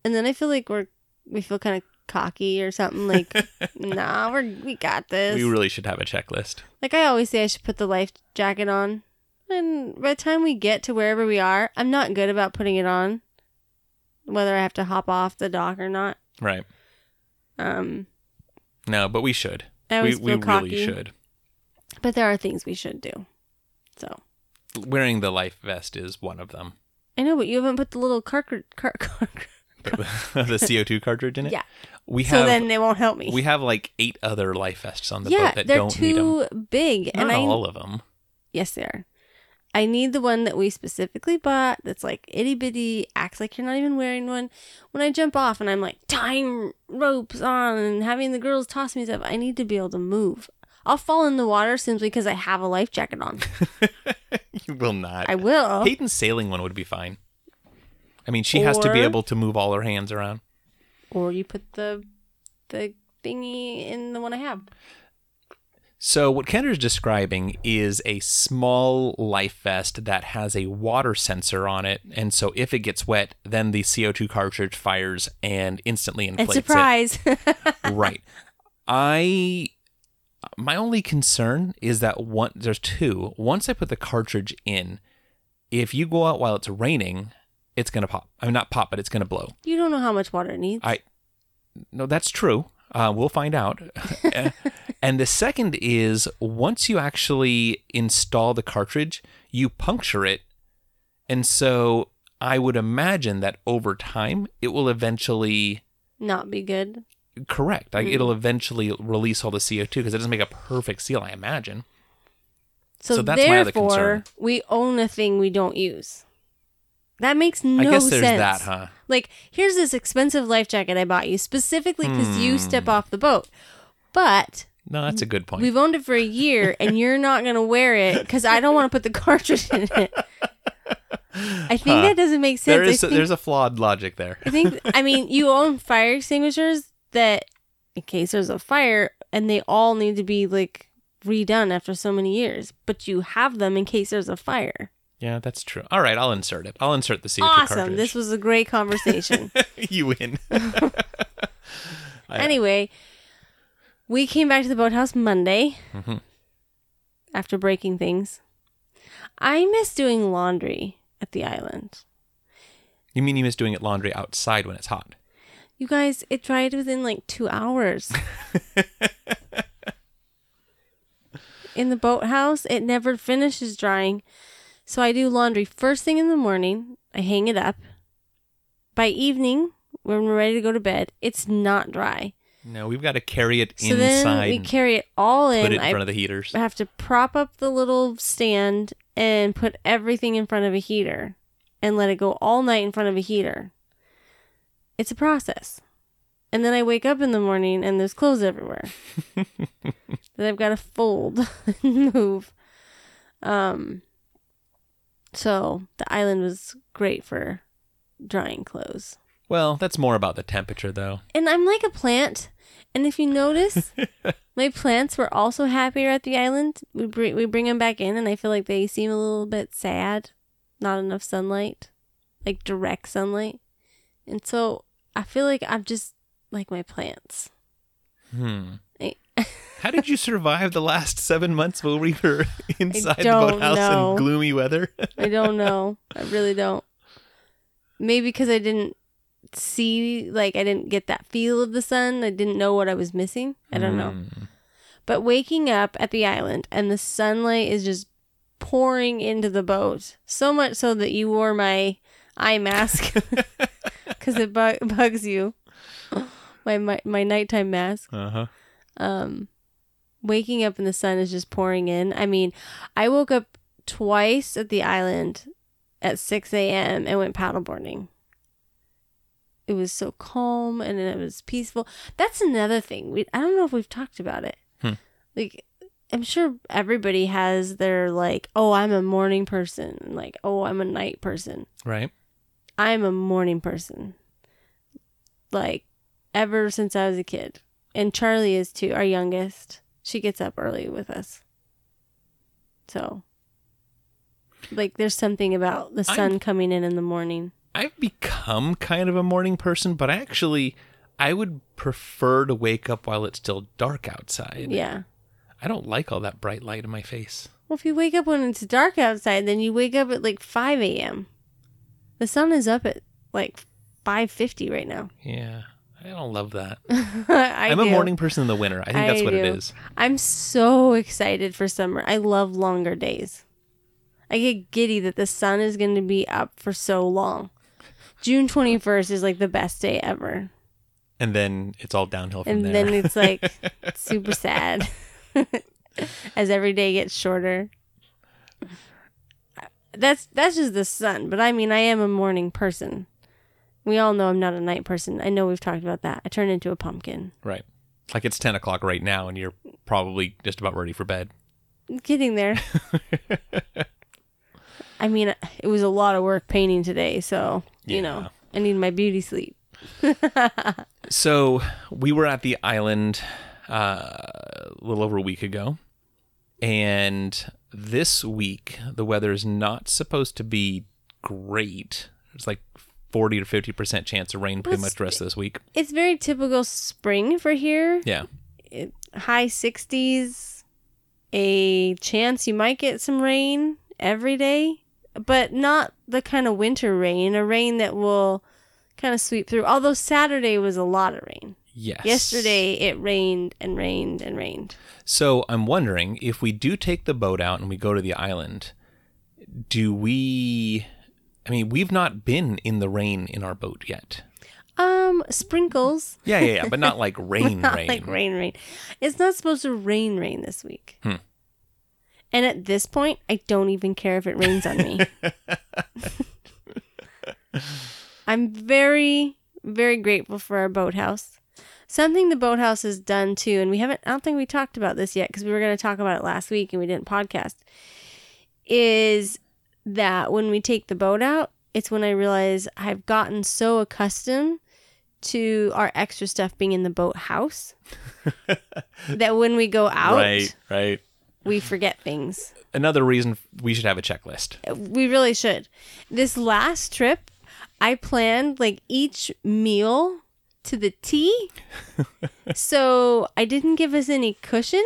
and then I feel like we're we feel kind of cocky or something. Like, nah, we're we got this. We really should have a checklist. Like I always say, I should put the life jacket on. And by the time we get to wherever we are, I'm not good about putting it on, whether I have to hop off the dock or not. Right. Um, No, but we should. I We always we feel cocky, really should. but there are things we should do. So Wearing the life vest is one of them. I know, but you haven't put the little cartridge. Car- car- the CO two cartridge in it. Yeah. We so have then it won't help me. we have like eight other life vests on the yeah, boat that they're don't need them. too big, Not and I all of them. yes, they are. I need the one that we specifically bought that's like itty bitty, acts like you're not even wearing one. When I jump off and I'm like tying ropes on and having the girls toss me stuff, I need to be able to move. I'll fall in the water simply because I have a life jacket on. You will not. I will. Peyton's sailing one would be fine. I mean, she has to be able to move all her hands around. Or you put the the thingy in the one I have. So what Kendra is describing is a small life vest that has a water sensor on it, and so if it gets wet, then the CO2 cartridge fires and instantly And inflates surprise. it. Right. I my only concern is that one there's two. Once I put the cartridge in, if you go out while it's raining, it's gonna pop. I mean not pop, but it's gonna blow. you don't know how much water it needs. I no, that's true. Uh, we'll find out. and the second is once you actually install the cartridge, you puncture it, and so I would imagine that over time it will eventually Not be good. correct. Like it'll eventually release all the CO two because it doesn't make a perfect seal. I imagine. So, So that's my other therefore, concern. we own a thing we don't use. That makes no sense. I guess there's sense. that, huh? Like, here's this expensive life jacket I bought you specifically because you Hmm. step off the boat. But No, that's a good point. we've owned it for a year and you're not going to wear it because I don't want to put the cartridge in it. I think Huh. that doesn't make sense. there is think, there's a flawed logic there. I think, I mean, you own fire extinguishers that, in case there's a fire, and they all need to be like redone after so many years, but you have them in case there's a fire. Yeah, that's true. All right, I'll insert it. I'll insert the CO2 awesome. This was a great conversation. you win. Anyway, we came back to the boathouse Monday Mhm. after breaking things. I miss doing laundry at the island. You mean you miss doing it laundry outside when it's hot? You guys, it dried within like two hours. in the boathouse, it never finishes drying. So I do laundry first thing in the morning. I hang it up. By evening, when we're ready to go to bed, it's not dry. No, we've got to carry it So then inside. we carry it all in. put it in I front of the heaters. I have to prop up the little stand and put everything in front of a heater and let it go all night in front of a heater. It's a process. And then I wake up in the morning and there's clothes everywhere that I've got to fold and move. Um, so the island was great for drying clothes. Well, that's more about the temperature, though. And I'm like a plant. And if you notice, my plants were also happier at the island. We bring we bring them back in, and I feel like they seem a little bit sad. Not enough sunlight, like direct sunlight, and so I feel like I'm just like my plants. Hmm. I- How did you survive the last seven months while we were inside the boathouse know. in gloomy weather? I don't know. I really don't. Maybe because I didn't see, like, I didn't get that feel of the sun. I didn't know what I was missing. I don't know. Hmm. But waking up at the island and the sunlight is just pouring into the boat, so much so that you wore my eye mask because it bu- bugs you. My, my my nighttime mask. Uh-huh. Um, waking up and the sun is just pouring in. I mean, I woke up twice at the island at six a.m. and went paddleboarding. It was so calm and it was peaceful. That's another thing. We I don't know if we've talked about it. Hmm. Like I'm sure everybody has their like, oh, I'm a morning person, like, oh, I'm a night person. Right. I'm a morning person. Like ever since I was a kid. And Charlie is too, our youngest. She gets up early with us. So like there's something about the sun I'm- coming in in the morning. I've become kind of a morning person, but actually, I would prefer to wake up while it's still dark outside. Yeah. I don't like all that bright light in my face. Well, if you wake up when it's dark outside, then you wake up at like 5 a.m. The sun is up at like 5:50 right now. Yeah, I don't love that. I I'm a morning person in the winter. I think that's I what it do. is. I'm so excited for summer. I love longer days. I get giddy that the sun is going to be up for so long. June 21st is like the best day ever. And then it's all downhill from And there. then it's like super sad as every day gets shorter. That's that's just the sun, but I mean I am a morning person. We all know I'm not a night person. I know we've talked about that. I turn into a pumpkin. right. Like it's 10 o'clock right now, and you're probably just about ready for bed. Getting there. I mean, it was a lot of work painting today, so you know, I need my beauty sleep. So we were at the island uh, a little over a week ago, And this week, the weather is not supposed to be great. It's like 40 to 50% chance of rain pretty Well, much the rest of this week. It's very typical spring for here. Yeah. It, high 60s, a chance you might get some rain every day, but not the kind of winter rain, a rain that will kind of sweep through. Although Saturday was a lot of rain. Yes. Yesterday it rained and rained and rained. So I'm wondering if we do take the boat out and we go to the island, do we. I mean, we've not been in the rain in our boat yet. Um, sprinkles. Yeah, yeah, yeah, but not like rain, rain. not rain. like rain, rain. It's not supposed to rain, rain this week. Hmm. And at this point, I don't even care if it rains on me. I'm very, very grateful for our boathouse. Something the boathouse has done too, and we haven't, I don't think we talked about this yet because we were going to talk about it last week and we didn't podcast, is that when we take the boat out, it's when I realize I've gotten so accustomed to our extra stuff being in the boathouse that when we go out, Right, right. we forget things. Another reason we should have a checklist. Uh, we really should. This last trip, I planned like each meal to the T. so I didn't give us any cushion.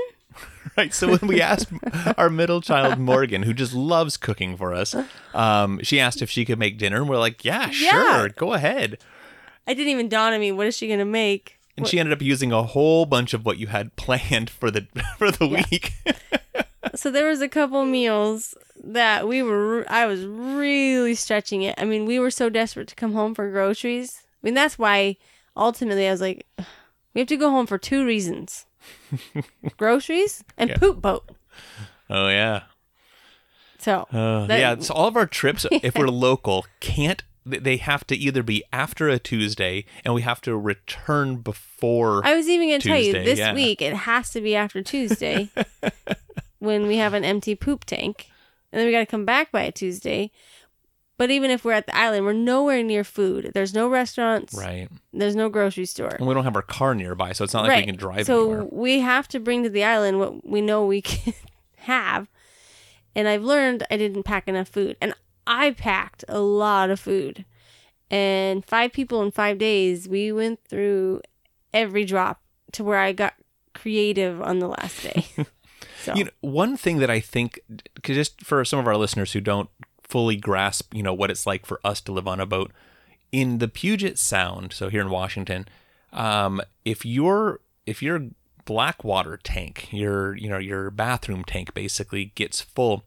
Right. So when we asked our middle child Morgan, who just loves cooking for us, um, she asked if she could make dinner, and we're like, "Yeah, Yeah. sure, go ahead." I didn't even dawn on me. What is she going to make? And she ended up using a whole bunch of what you had planned for the for the Yeah. week. So there was a couple meals that we were I was really stretching it. I mean, we were so desperate to come home for groceries. I mean, that's why ultimately I was like we have to go home for two reasons. Groceries and Yeah. poop boat. oh yeah, So, uh, That- yeah. So all of our trips, if we're local, can't. They have to either be after a Tuesday, and we have to return before. I was even going to tell you this yeah. week it has to be after Tuesday when we have an empty poop tank. And then we got to come back by a Tuesday. But even if we're at the island, we're nowhere near food. There's no restaurants. right, There's no grocery store. and we don't have our car nearby, so it's not like we can drive so anywhere. we have to bring to the island what we know we can have. And I've learned I didn't pack enough food. And I packed a lot of food. And five people in five days, we went through every drop to where I got creative on the last day. so You know, one thing that I think, just for some of our listeners who don't fully grasp, you know, what it's like for us to live on a boat, in the Puget Sound, so here in Washington, um, if your if your black water tank, your you know your bathroom tank basically gets full,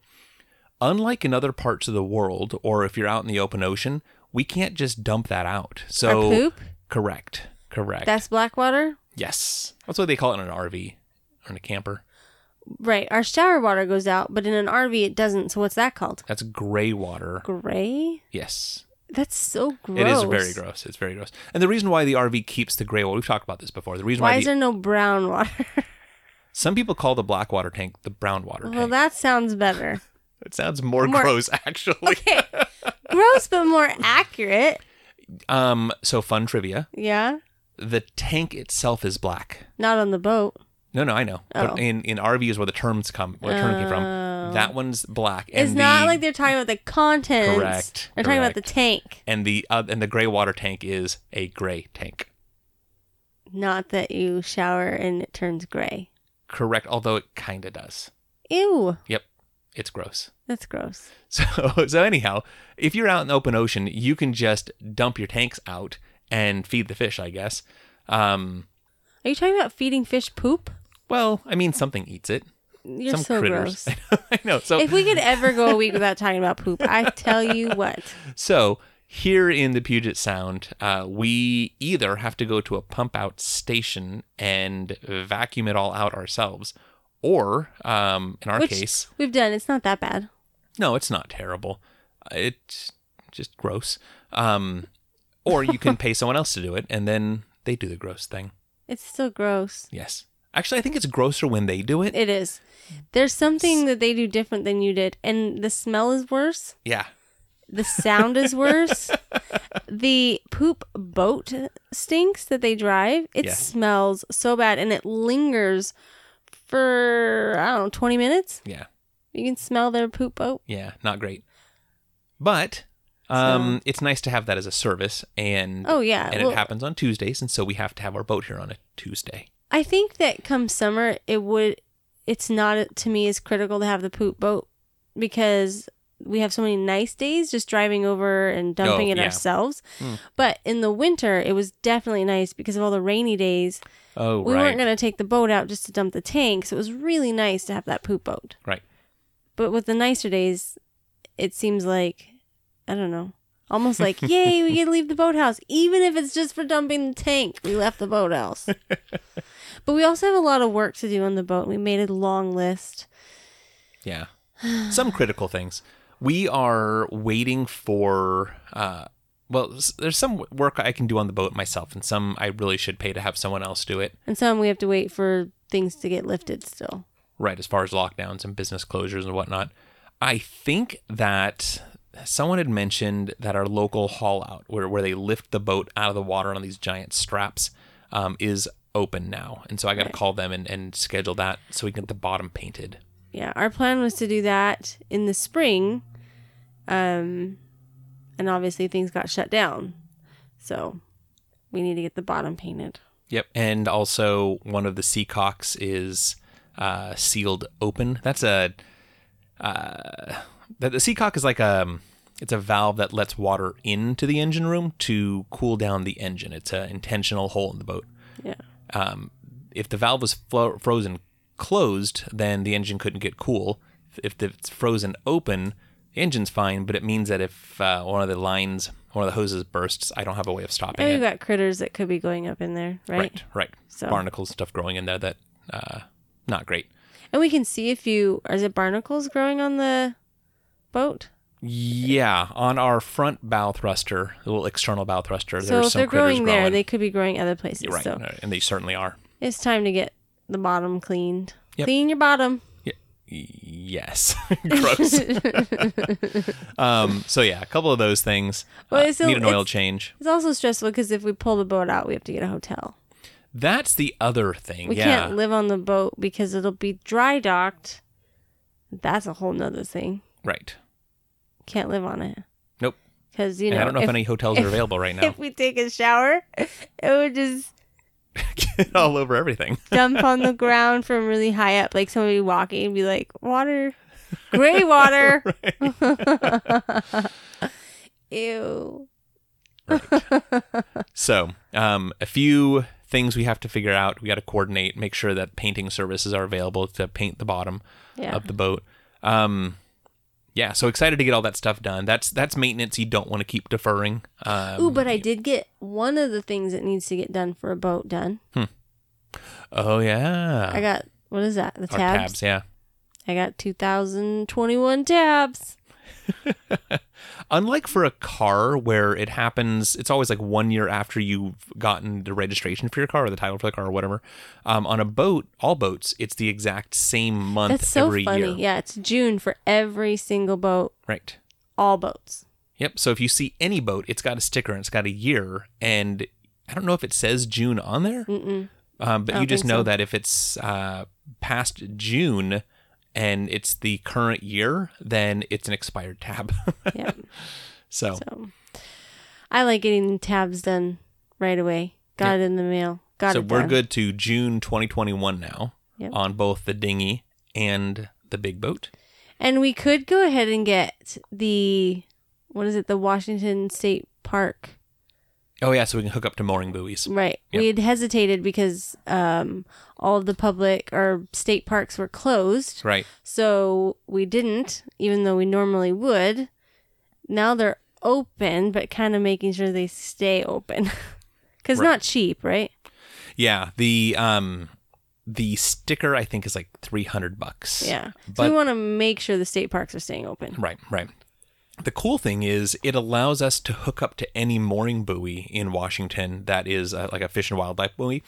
unlike in other parts of the world, or if you're out in the open ocean, we can't just dump that out. So our poop, correct, correct. that's Blackwater. yes, that's what they call it in an RV or in a camper. Right. Our shower water goes out, but in an RV it doesn't. So what's that called? That's gray water. Gray? Yes. That's so gross. It is very gross. It's very gross. And the reason why the RV keeps the gray water, we've talked about this before. The reason Why why, is the, there no brown water? some people call the black water tank the brown water well, tank. Well, that sounds better. it sounds more, More- gross, actually. Okay. Gross, but more accurate. Um. So fun trivia: Yeah. the tank itself is black. Not on the boat. No, no, I know. Oh. But in in RVs where the terms come, where the term came Oh. from, that one's black. It's and not the, like they're talking about the contents. Correct, They're talking about the correct. tank. and the uh, and the gray water tank is a gray tank. Not that you shower and it turns gray. Correct. Although it kind of does. Ew. Yep. It's gross. That's gross. So so anyhow, if you're out in the open ocean, you can just dump your tanks out and feed the fish, I guess. Um, Are you talking about feeding fish poop? Well, I mean something eats it. You're Some so critters. gross. I know. So if we could ever go a week without talking about poop, I tell you what. so here in the Puget Sound, uh, we either have to go to a pump out station and vacuum it all out ourselves, or um, in our Which case, we've done. It's not that bad. No, it's not terrible. It's just gross. Um, or you can pay someone else to do it, and then they do the gross thing. It's still gross. Yes. Actually, I think it's grosser when they do it. It is. There's something that they do different than you did, and the smell is worse. Yeah. The sound is worse. the poop boat stinks that they drive. It Yeah. smells so bad and it lingers for I don't know, twenty minutes. Yeah. You can smell their poop boat. Yeah, not great. But um, it's nice to have that as a service, and Oh yeah. and well, it happens on Tuesdays, and so we have to have our boat here on a Tuesday. I think that come summer, it would. It's not to me as critical to have the poop boat because we have so many nice days just driving over and dumping Oh, it yeah. ourselves. Hmm. But in the winter, it was definitely nice because of all the rainy days. Oh, we right, weren't going to take the boat out just to dump the tank, so it was really nice to have that poop boat. right. But with the nicer days, it seems like I don't know. Almost like, yay, we get to leave the boathouse, even if it's just for dumping the tank. We left the boathouse. but we also have a lot of work to do on the boat. We made a long list. Yeah. Some critical things. We are waiting for. Uh, well, there's some work I can do on the boat myself, and some I really should pay to have someone else do it. And some we have to wait for things to get lifted still. Right, as far as lockdowns and business closures and whatnot. I think that someone had mentioned that our local haul out, where, where they lift the boat out of the water on these giant straps, um, is open now. And so I got to Right. call them and, and schedule that so we can get the bottom painted. Yeah, our plan was to do that in the spring. Um and obviously things got shut down. So we need to get the bottom painted. Yep. And also, one of the seacocks is uh, sealed open. That's a. Uh, the, the seacock is like a. It's a valve that lets water into the engine room to cool down the engine. It's an intentional hole in the boat. Yeah. Um, if the valve was flo- frozen closed, then the engine couldn't get cool. If it's frozen open, the engine's fine, but it means that if uh, one of the lines, one of the hoses bursts, I don't have a way of stopping And it. we've got critters that could be going up in there, right? Right, right. So- Barnacles stuff growing in there that uh not great. And we can see if you is it barnacles growing on the boat? Yeah, on our front bow thruster, the little external bow thruster, so there's if some they're critters growing there, they could be growing other places. You're right, So and they certainly are. it's time to get the bottom cleaned. Yep. Clean your bottom. Yes, gross. um, so yeah, a couple of those things. Well, Uh, it's still- need an oil change. It's also stressful because if we pull the boat out, we have to get a hotel. That's the other thing. We yeah, can't live on the boat because it'll be dry docked. That's a whole nother thing. right. Can't live on it Nope. because you And know. I don't know if, if, any hotels are available right now. if we take a shower, it would just Get all over everything. dump on the ground from really high up, like somebody walking and be like, "Water, gray water." Ew. So, um, a few things we have to figure out. We got to coordinate, make sure that painting services are available to paint the bottom Yeah. of the boat. Um, yeah, so excited to get all that stuff done. That's that's maintenance you don't want to keep deferring. Um, Ooh, but I did get one of the things that needs to get done for a boat done. oh yeah, I got what is that? The tabs. tabs. Yeah, I got 2021 tabs. unlike for a car where it happens, it's always like one year after you've gotten the registration for your car or the title for the car or whatever. Um, on a boat, all boats, it's the exact same month That's so every funny. year. Yeah, it's June for every single boat, Right. all boats. Yep. So if you see any boat, it's got a sticker and it's got a year, and I don't know if it says June on there, um, but you just know so. that if it's uh, past June and it's the current year, then it's an expired tab. Yeah. so, so I like getting tabs done right away. Got it in the mail. Got so it we're done. good to June 2021 now Yep. on both the dinghy and the big boat. And we could go ahead and get the what is it? The Washington State Park. Oh yeah, so we can hook up to mooring buoys. Right. Yep. We had hesitated because um, all of the public or state parks were closed. Right. So we didn't, even though we normally would. Now they're open, but kind of making sure they stay open. Because Right. not cheap, right? Yeah. The um the sticker I think is like 300 bucks. Yeah. So But- we want to make sure the state parks are staying open. Right, right. The cool thing is it allows us to hook up to any mooring buoy in Washington that is uh, like a fish and wildlife buoy.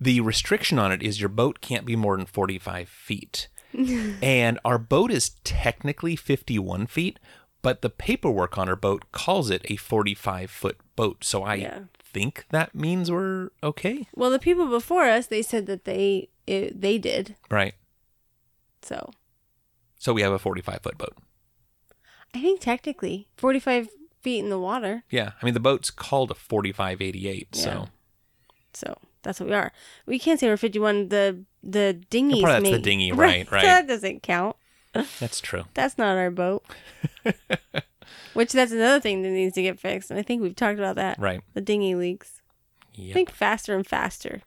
The restriction on it is your boat can't be more than 45 feet. and our boat is technically 51 feet, but the paperwork on our boat calls it a 45 foot boat. So I Yeah. think that means we're okay. Well, the people before us, they said that they it, they did. Right. So So we have a 45 foot boat. I think technically 45 feet in the water. Yeah. I mean, the boat's called a 4588. Yeah. So So that's what we are. We can't say we're 51. The the dinghy. That's the dinghy, right, right. That doesn't count. that's true. That's not our boat. Which that's another thing that needs to get fixed. And I think we've talked about that. Right. The dinghy leaks. Yeah. I think faster and faster.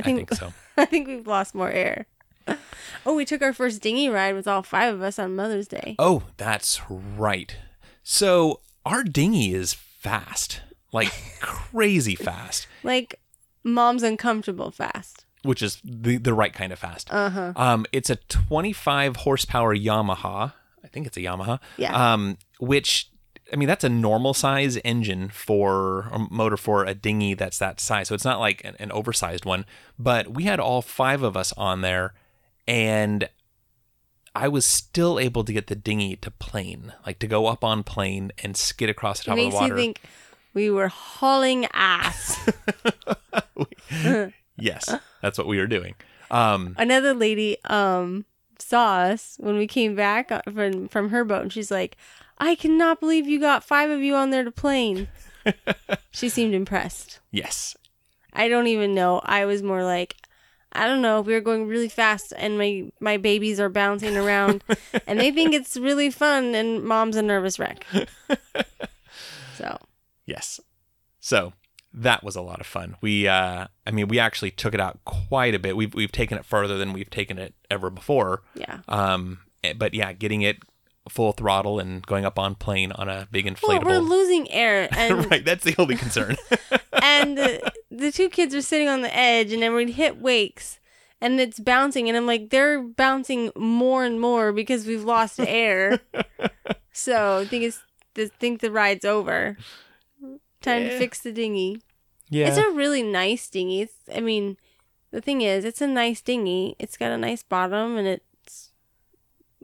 I think so. I think we've lost more air. Oh, we took our first dinghy ride with all five of us on Mother's Day. Oh, that's right. So our dinghy is fast, like crazy fast, Like mom's uncomfortable fast. which is the, the right kind of fast. Uh huh. Um, it's a 25 horsepower Yamaha. I think it's a Yamaha. Yeah. Um, which I mean, that's a normal size engine for a motor for a dinghy that's that size. So it's not like an, an oversized one. But we had all five of us on there, and I was still able to get the dinghy to plane, like to go up on plane and skid across the It top of the water. you think we were hauling ass. yes, that's what we were doing. Um, Another lady um saw us when we came back uh, from from her boat, and she's like, "I cannot believe you got five of you on there to plane." she seemed impressed. yes, I don't even know. I was more like, I don't know. We were going really fast, and my my babies are bouncing around, and they think it's really fun, and mom's a nervous wreck. So Yes. So that was a lot of fun. We, uh, I mean, we actually took it out quite a bit. We've we've taken it further than we've taken it ever before. yeah. Um, eh, but yeah, getting it full throttle and going up on plane on a big inflatable. Well, we're losing air, and right, that's the only concern. And the, the two kids are sitting on the edge, and then we'd hit wakes, and it's bouncing, and I'm like, they're bouncing more and more because we've lost air. so I think it's I think the ride's over. Time to fix the dinghy. yeah, It's a really nice dinghy. It's, I mean, the thing is, it's a nice dinghy. It's got a nice bottom, and it's,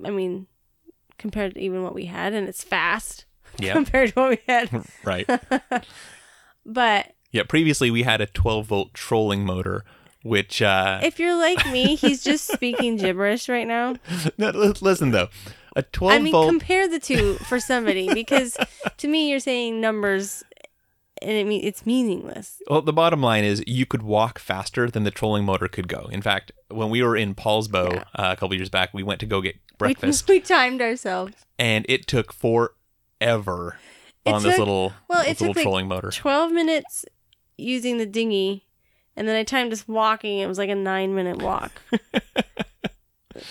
I mean, compared to even what we had, and it's fast yeah, compared to what we had. right. But Yeah, previously we had a 12 volt trolling motor, which uh, if you're like me, he's just speaking gibberish right now. no, li- listen though, a 12 I mean, volt. compare the two for somebody because to me, you're saying numbers, and it mean it's meaningless. Well, the bottom line is you could walk faster than the trolling motor could go. In fact, when we were in Poulsbo Yeah. uh, a couple years back, we went to go get breakfast, We, timed ourselves. and it took forever It on this took- little, well, it this little took, like, trolling motor. 12 minutes using the dinghy and then I timed us walking. It was like a nine minute walk.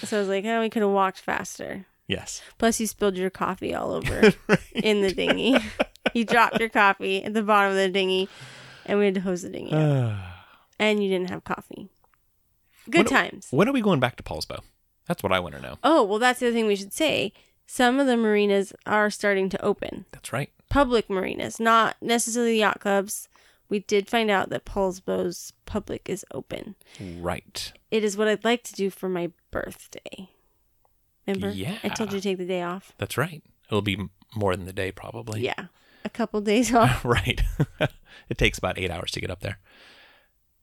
so I was like, oh, we could have walked faster. Yes. Plus, you spilled your coffee all over in the dinghy. you dropped your coffee at the bottom of the dinghy and we had to hose the dinghy. and you didn't have coffee. Good What- times. when are we going back to Poulsbo? That's what I want to know. Oh, well, that's the other thing we should say. Some of the marinas are starting to open. That's right. Public marinas, not necessarily yacht clubs. We did find out that Poulsbo's public is open. Right. It is what I'd like to do for my birthday. Remember? Yeah. I told you to take the day off. That's right. It'll be more than the day, probably. Yeah. A couple days off. right. it takes about eight hours to get up there.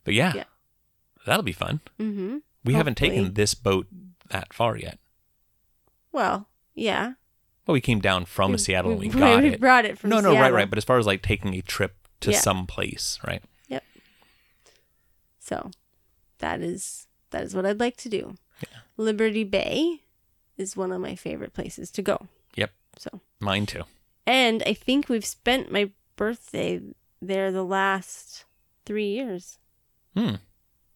But yeah, Yeah. that'll be fun. mm-hmm. We haven't taken this boat that far yet. Well, yeah. Well, we came down from We- Seattle and we we, got we it. brought it from Seattle. no, no, right, right. But as far as like taking a trip to Yeah. some place, right? Yep. So that is that is what I'd like to do. Liberty Bay is one of my favorite places to go. Yep. So Mine too. and I think we've spent my birthday there the last three years. Hmm.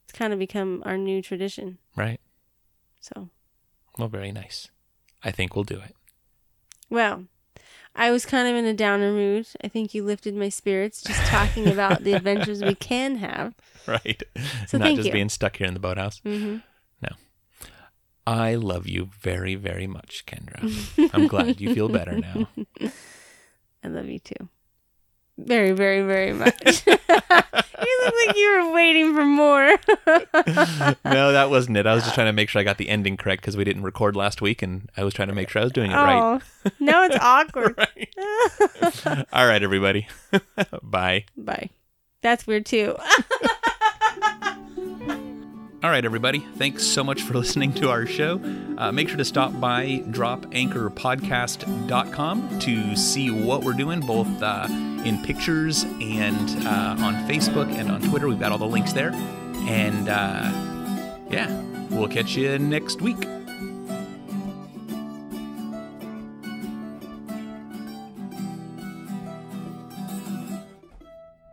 It's kind of become our new tradition. Right. So Well, very nice. I think we'll do it. well. I was kind of in a downer mood. I think you lifted my spirits just talking about the adventures we can have. Right. So Not thank just you. being stuck here in the boathouse. hmm No. I love you very, very much, Kendra. I'm glad you feel better now. I love you too. Very, very, very much. you look like you were waiting for more. no, that wasn't it. I was just trying to make sure I got the ending correct because we didn't record last week, and I was trying to make sure I was doing it right. Oh, no, it's awkward. Right. All right, everybody. Bye. Bye. That's weird too. All right, everybody. Thanks so much for listening to our show. Uh, make sure to stop by dropanchorpodcast.com to see what we're doing, both uh, in pictures and uh, on Facebook and on Twitter. We've got all the links there. And uh, yeah, we'll catch you next week.